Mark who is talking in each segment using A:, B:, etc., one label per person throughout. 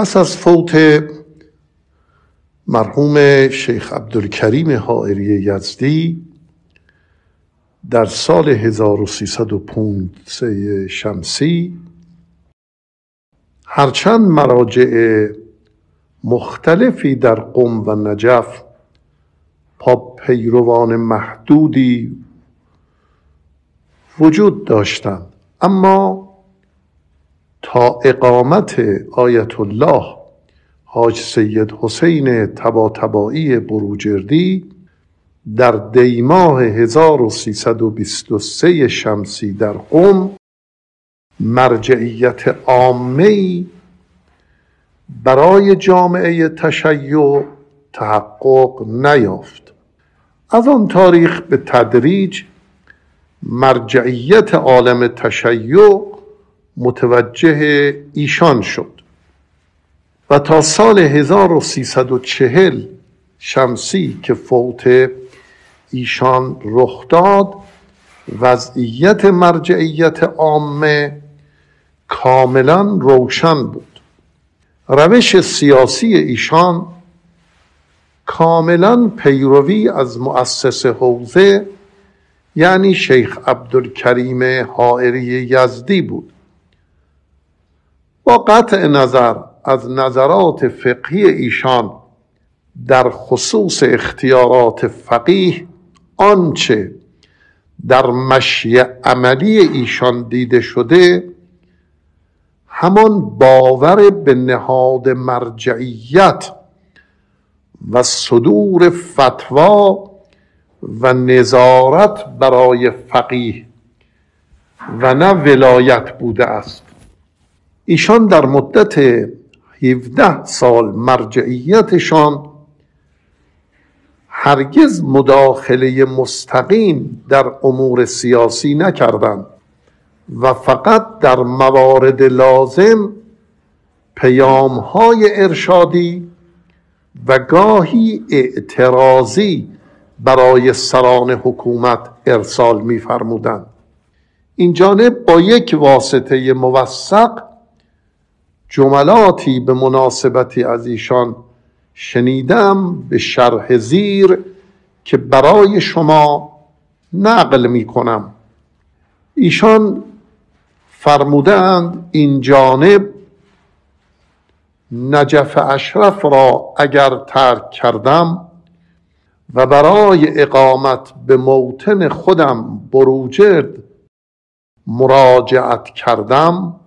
A: پس از فوت مرحوم شیخ عبدالکریم حائری یزدی در سال 1305 شمسی هرچند مراجع مختلفی در قم و نجف پا پیروان محدودی وجود داشتند اما تا اقامت آیت الله حاج سید حسین تبا تبایی بروجردی در دیماه 1323 شمسی در قم مرجعیت عامه برای جامعه تشیع تحقق نیافت. از آن تاریخ به تدریج مرجعیت عالم تشیع متوجه ایشان شد. و تا سال 1340 شمسی که فوت ایشان رخ داد وضعیت مرجعیت عامه کاملا روشن بود. روش سیاسی ایشان کاملا پیروی از مؤسس حوزه یعنی شیخ عبدالکریم حائری یزدی بود. قطع نظر از نظرات فقهی ایشان در خصوص اختیارات فقیه آنچه در مشی عملی ایشان دیده شده همان باور به نهاد مرجعیت و صدور فتوا و نظارت برای فقیه و نه ولایت بوده است. ایشان در مدت 17 سال مرجعیتشان هرگز مداخله مستقیم در امور سیاسی نکردند و فقط در موارد لازم پیام های ارشادی و گاهی اعتراضی برای سران حکومت ارسال می‌فرمودند. این جانب با یک واسطه موثق جملاتی به مناسبتی از ایشان شنیدم به شرح زیر که برای شما نقل می کنم ایشان فرمودند این جانب نجف اشرف را اگر ترک کردم و برای اقامت به موطن خودم بروجرد مراجعت کردم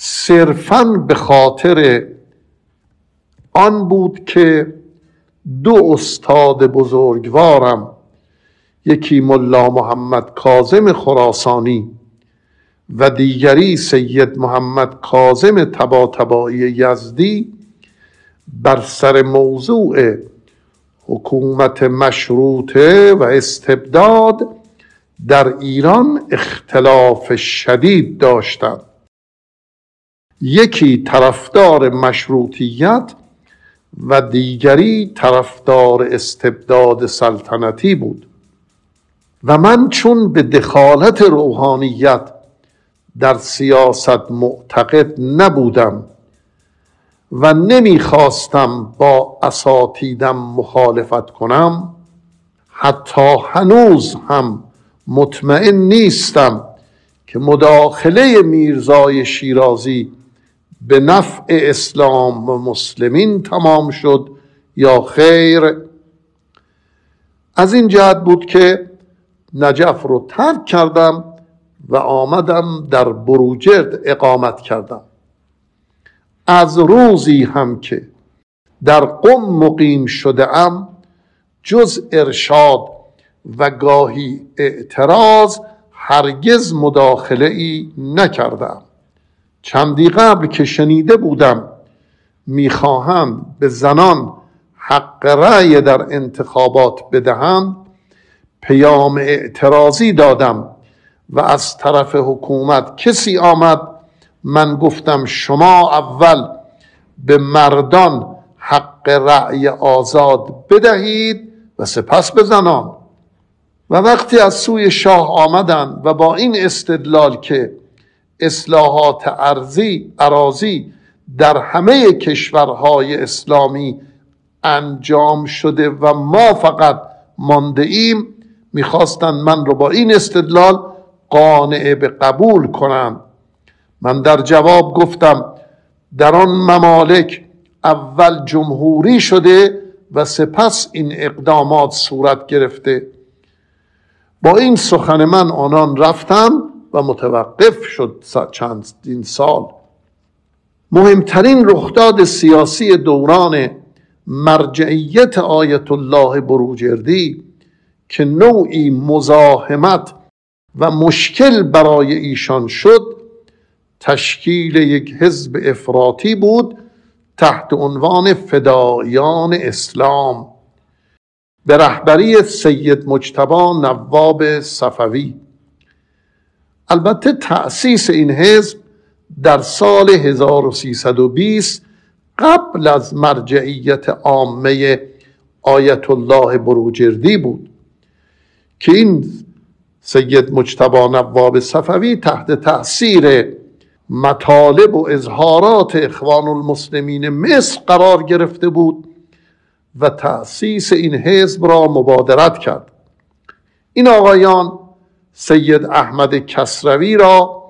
A: صرفا به خاطر آن بود که دو استاد بزرگوارم یکی ملا محمد کاظم خراسانی و دیگری سید محمد کاظم تبا یزدی بر سر موضوع حکومت مشروطه و استبداد در ایران اختلاف شدید داشتند. یکی طرفدار مشروطیت و دیگری طرفدار استبداد سلطنتی بود. و من چون به دخالت روحانیت در سیاست معتقد نبودم و نمی‌خواستم با اساتیدم مخالفت کنم حتی هنوز هم مطمئن نیستم که مداخله میرزای شیرازی به نفع اسلام و مسلمین تمام شد. یا خیر. از این جهت بود که نجف رو ترک کردم و آمدم در بروجرد اقامت کردم. از روزی هم که در قم مقیم شده ام جز ارشاد و گاهی اعتراض هرگز مداخله ای نکردم. چندی قبل که شنیده بودم می‌خواهند به زنان حق رأی در انتخابات بدهند پیام اعتراضی دادم و از طرف حکومت کسی آمد من گفتم شما اول به مردان حق رأی آزاد بدهید و سپس به زنان. و وقتی از سوی شاه آمدند و با این استدلال که اصلاحات ارزی ارازی در همه کشورهای اسلامی انجام شده و ما فقط مانده ایم. می‌خواستند من رو با این استدلال قانع به قبول کنم. من در جواب گفتم در آن ممالک اول جمهوری شده و سپس این اقدامات صورت گرفته. با این سخن من آنان رفتن و متوقف شد چندین سال. مهمترین رخداد سیاسی دوران مرجعیت آیت الله بروجردی که نوعی مزاحمت و مشکل برای ایشان شد تشکیل یک حزب افراطی بود تحت عنوان فدایان اسلام به رهبری سید مجتبا نواب صفوی. البته تأسیس این حزب در سال 1320 قبل از مرجعیت عامه آیت الله بروجردی بود که این سید مجتبا نواب صفوی تحت تأثیر مطالب و اظهارات اخوان المسلمین مصر قرار گرفته بود و تأسیس این حزب را مبادرت کرد. این آقایان سید احمد کسروی را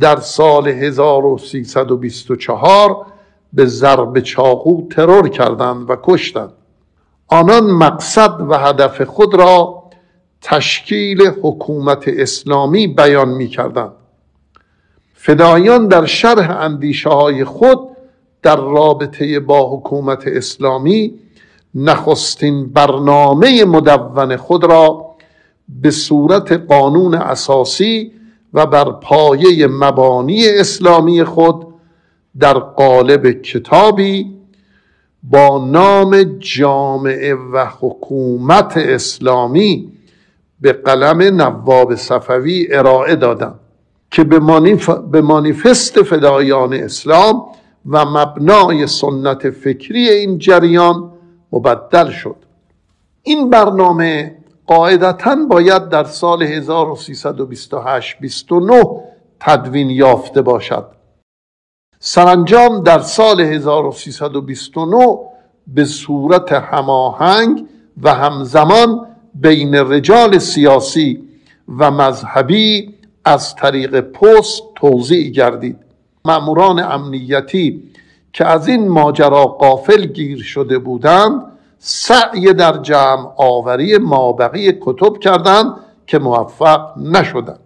A: در سال 1324 به ضرب چاقو ترور کردند و کشتند. آنان مقصد و هدف خود را تشکیل حکومت اسلامی بیان می کردند فدایان در شرح اندیشه های خود در رابطه با حکومت اسلامی نخستین برنامه مدون خود را به صورت قانون اساسی و بر پایه مبانی اسلامی خود در قالب کتابی با نام جامعه و حکومت اسلامی به قلم نواب صفوی ارائه دادند که به, مانیف... به مانیفست فدایان اسلام و مبنای سنت فکری این جریان مبدل شد. این برنامه قاعدتا باید در سال 1328 29 تدوین یافته باشد. سرانجام در سال 1329 به صورت هماهنگ و همزمان بین رجال سیاسی و مذهبی از طریق پست توضیح گردید. ماموران امنیتی که از این ماجرا قافل گیر شده بودند سعی در جمع آوری مابقی کتب کردند که موفق نشدند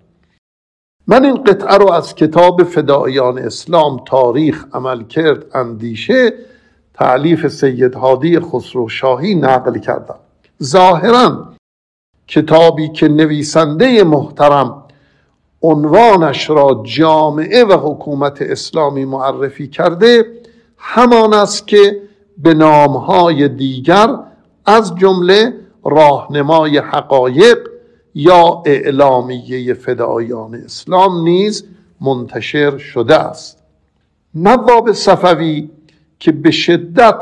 A: من این قطعه رو از کتاب فدایان اسلام تاریخ عمل کرد اندیشه تعلیف سید هادی خسرو شاهی نقل کردم. ظاهرا کتابی که نویسنده محترم عنوانش را جامعه و حکومت اسلامی معرفی کرده همان است که به نامهای دیگر از جمله راهنمای حقایق یا اعلامیه فدایان اسلام نیز منتشر شده است. نواب صفوی که به شدت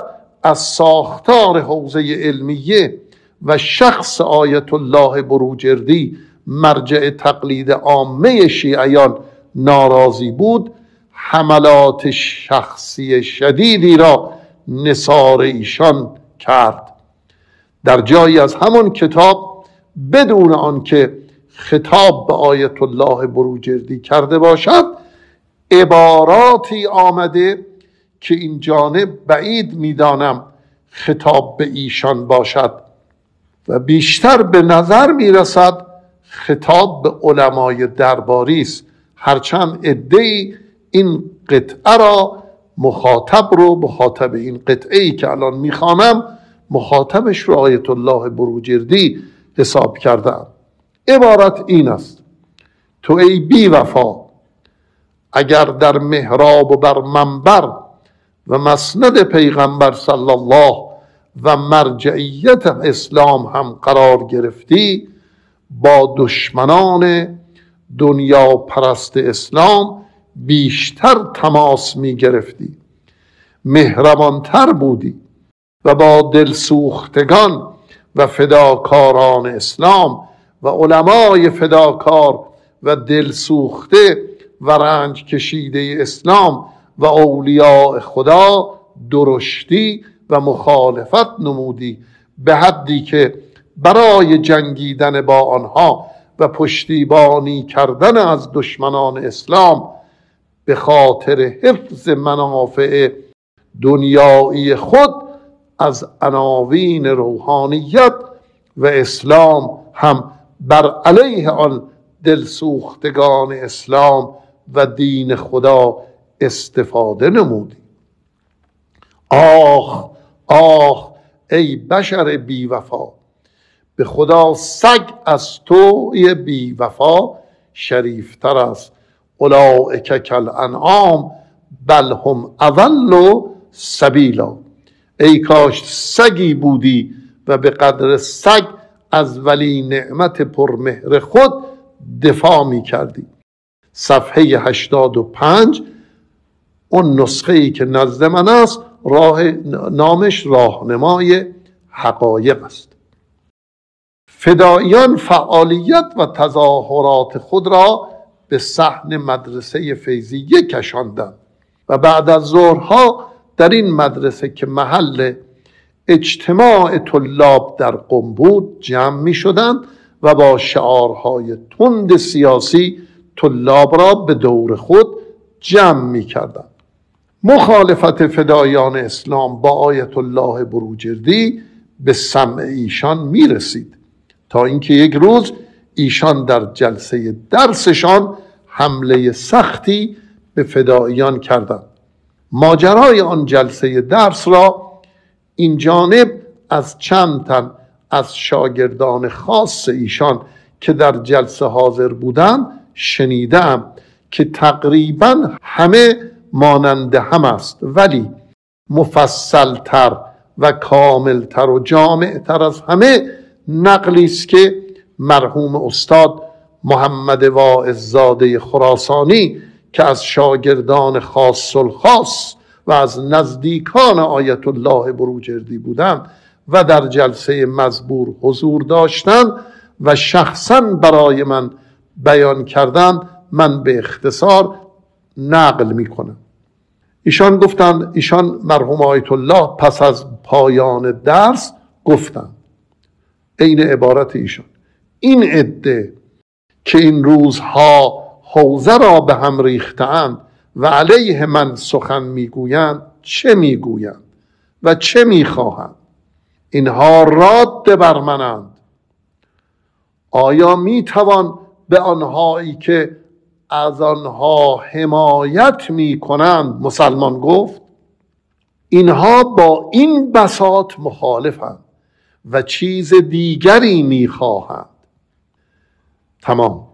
A: از ساختار حوزه علمیه و شخص آیت الله بروجردی مرجع تقلید عامه شیعیان ناراضی بود حملات شخصی شدیدی را نصار ایشان کرد. در جایی از همون کتاب بدون آنکه خطاب به آیت الله بروجردی کرده باشد عباراتی آمده که این جانب بعید می‌دانم خطاب به ایشان باشد. و بیشتر به نظر می‌رسد خطاب به علمای درباری است هرچند عدهای این قطعه را مخاطب رو مخاطب این قطعه ای که الان می‌خوانم مخاطبش رو آیت الله بروجردی حساب کردم. عبارت این است. تو ای بی وفا اگر در محراب و بر منبر و مسند پیغمبر صلی الله و مرجعیت اسلام هم قرار گرفتی با دشمنان دنیا پرست اسلام بیشتر تماس می گرفتی مهربانتر بودی و با دلسوختگان و فداکاران اسلام و علمای فداکار و دلسوخته و رنج کشیده اسلام و اولیاء خدا درشتی و مخالفت نمودی. به حدی که برای جنگیدن با آنها و پشتیبانی کردن از دشمنان اسلام به خاطر حفظ منافع دنیایی خود از عناوین روحانیت و اسلام هم بر علیه آن دلسوختگان اسلام و دین خدا استفاده نمودی آخ آخ ای بشر بی وفا به خدا سگ از توی بی وفا شریفتر است اولئک کل انعام بل هم اول و سبیلا. ای کاش سگی بودی و به قدر سگ از ولی نعمت پرمهر خود دفاع می کردی. صفحه 85 اون نسخه ای که نزد من است راه نامش راهنمای حقایق است. فدایان فعالیت و تظاهرات خود را به صحن مدرسه فیضیه کشاندند و بعد از ظهرها در این مدرسه که محل اجتماع طلاب در قم بود جمع می شدند و با شعارهای تند سیاسی طلاب را به دور خود جمع می کردند مخالفت فدایان اسلام با آیت الله بروجردی به سمع ایشان می رسید. تا اینکه یک روز ایشان در جلسه درسشان حمله سختی به فداییان کردند. ماجرای آن جلسه درس را این جانب از چند تن از شاگردان خاص ایشان که در جلسه حاضر بودند شنیدم که تقریبا همه مانند هم است ولی مفصلتر و کاملتر و جامعتر از همه نقلی است که مرحوم استاد محمد واعظ زاده خراسانی که از شاگردان خاص الخاص و از نزدیکان آیت الله بروجردی بودند و در جلسه مزبور حضور داشتند و شخصا برای من بیان کردن من به اختصار نقل می کنم ایشان گفتند ایشان مرحوم آیت الله پس از پایان درس گفتند. عین عبارت ایشان. این عده که این روزها حوزه را به هم ریختند و علیه من سخن می‌گویند چه می‌گویند و چه می‌خواهند؟ اینها راد بر منند. آیا می‌توان به آنهایی که از آنها حمایت می‌کنند مسلمان گفت؟ اینها با این بساط مخالفند و چیز دیگری می‌خواهند. تمام.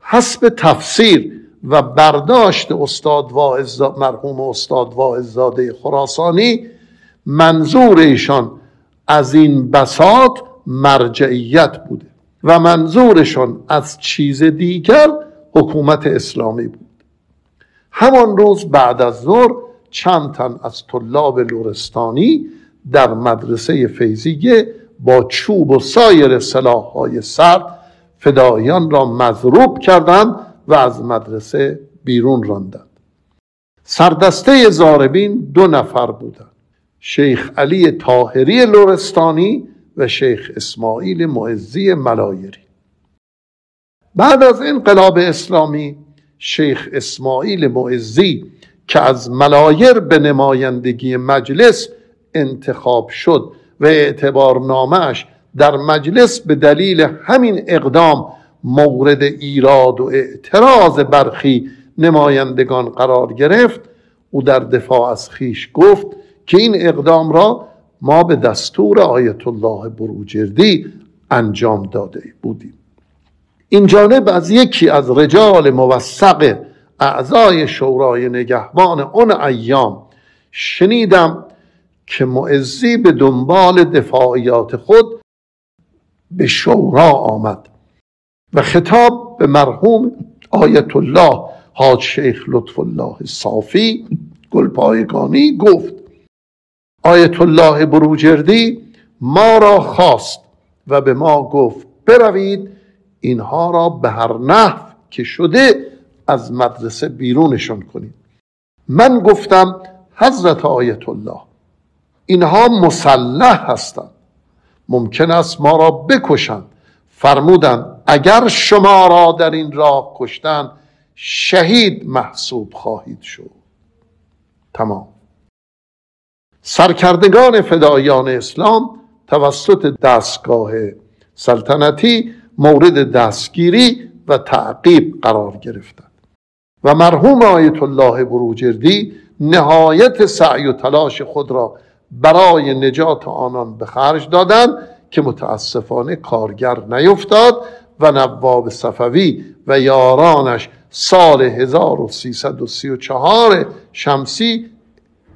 A: حسب تفسیر و برداشت استاد واعظ مرحوم استاد واعظاده خراسانی منظور ایشان از این بساط مرجعیت بوده و منظورشان از چیز دیگر حکومت اسلامی بود. همان روز بعد از ظهر چند تن از طلاب لورستانی در مدرسه فیزیه با چوب و سایر سلاحهای سرد فدایان را مضروب کردند و از مدرسه بیرون راندند. سردسته زاربین دو نفر بودند. شیخ علی تاهری لورستانی و شیخ اسماعیل معزی ملایری. بعد از انقلاب اسلامی شیخ اسماعیل معزی که از ملایر به نمایندگی مجلس انتخاب شد و اعتبارنامهش در مجلس به دلیل همین اقدام مورد ایراد و اعتراض برخی نمایندگان قرار گرفت. او در دفاع از خیش گفت که این اقدام را ما به دستور آیت الله بروجردی انجام داده بودیم. این جانب از یکی از رجال موثق اعضای شورای نگهبان اون ایام شنیدم که معزی به دنبال دفاعیات خود به شورا آمد و خطاب به مرحوم آیت الله حاج شیخ لطف الله صافی گلپایگانی گفت آیت الله بروجردی ما را خواست و به ما گفت بروید اینها را به هر نحو که شده از مدرسه بیرونشان کنید. من گفتم حضرت آیت الله اینها مسلح هستند. ممکن است ما را بکشند. فرمودند اگر شما را در این راه کشتن شهید محسوب خواهید شد. تمام. سرکردگان فدایان اسلام توسط دستگاه سلطنتی مورد دستگیری و تعقیب قرار گرفتند. و مرحوم آیت الله بروجردی نهایت سعی و تلاش خود را برای نجات آنان به خرج دادند که متاسفانه کارگر نیفتاد و نواب صفوی و یارانش سال 1334 شمسی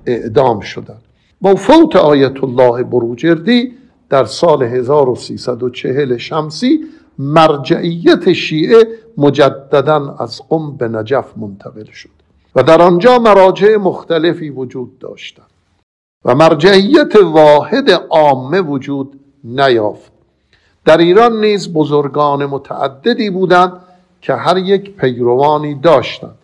A: اعدام شدند. با فوت آیت الله بروجردی در سال 1340 شمسی مرجعیت شیعه مجددا از قم به نجف منتقل شد و در آنجا مراجع مختلفی وجود داشتند. و مرجعیت واحد عامه وجود نیافت. در ایران نیز بزرگان متعددی بودند که هر یک پیروانی داشتند.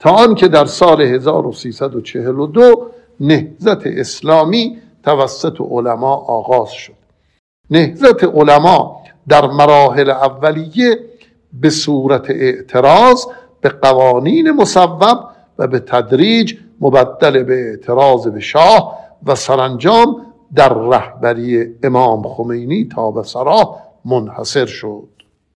A: تا آنکه در سال 1342 نهزت اسلامی توسط علما آغاز شد. نهزت علما در مراحل اولیه به صورت اعتراض به قوانین مصوب و به تدریج مبدل به اعتراض به شاه و سرانجام در رهبری امام خمینی تا به سراه منحصر شد.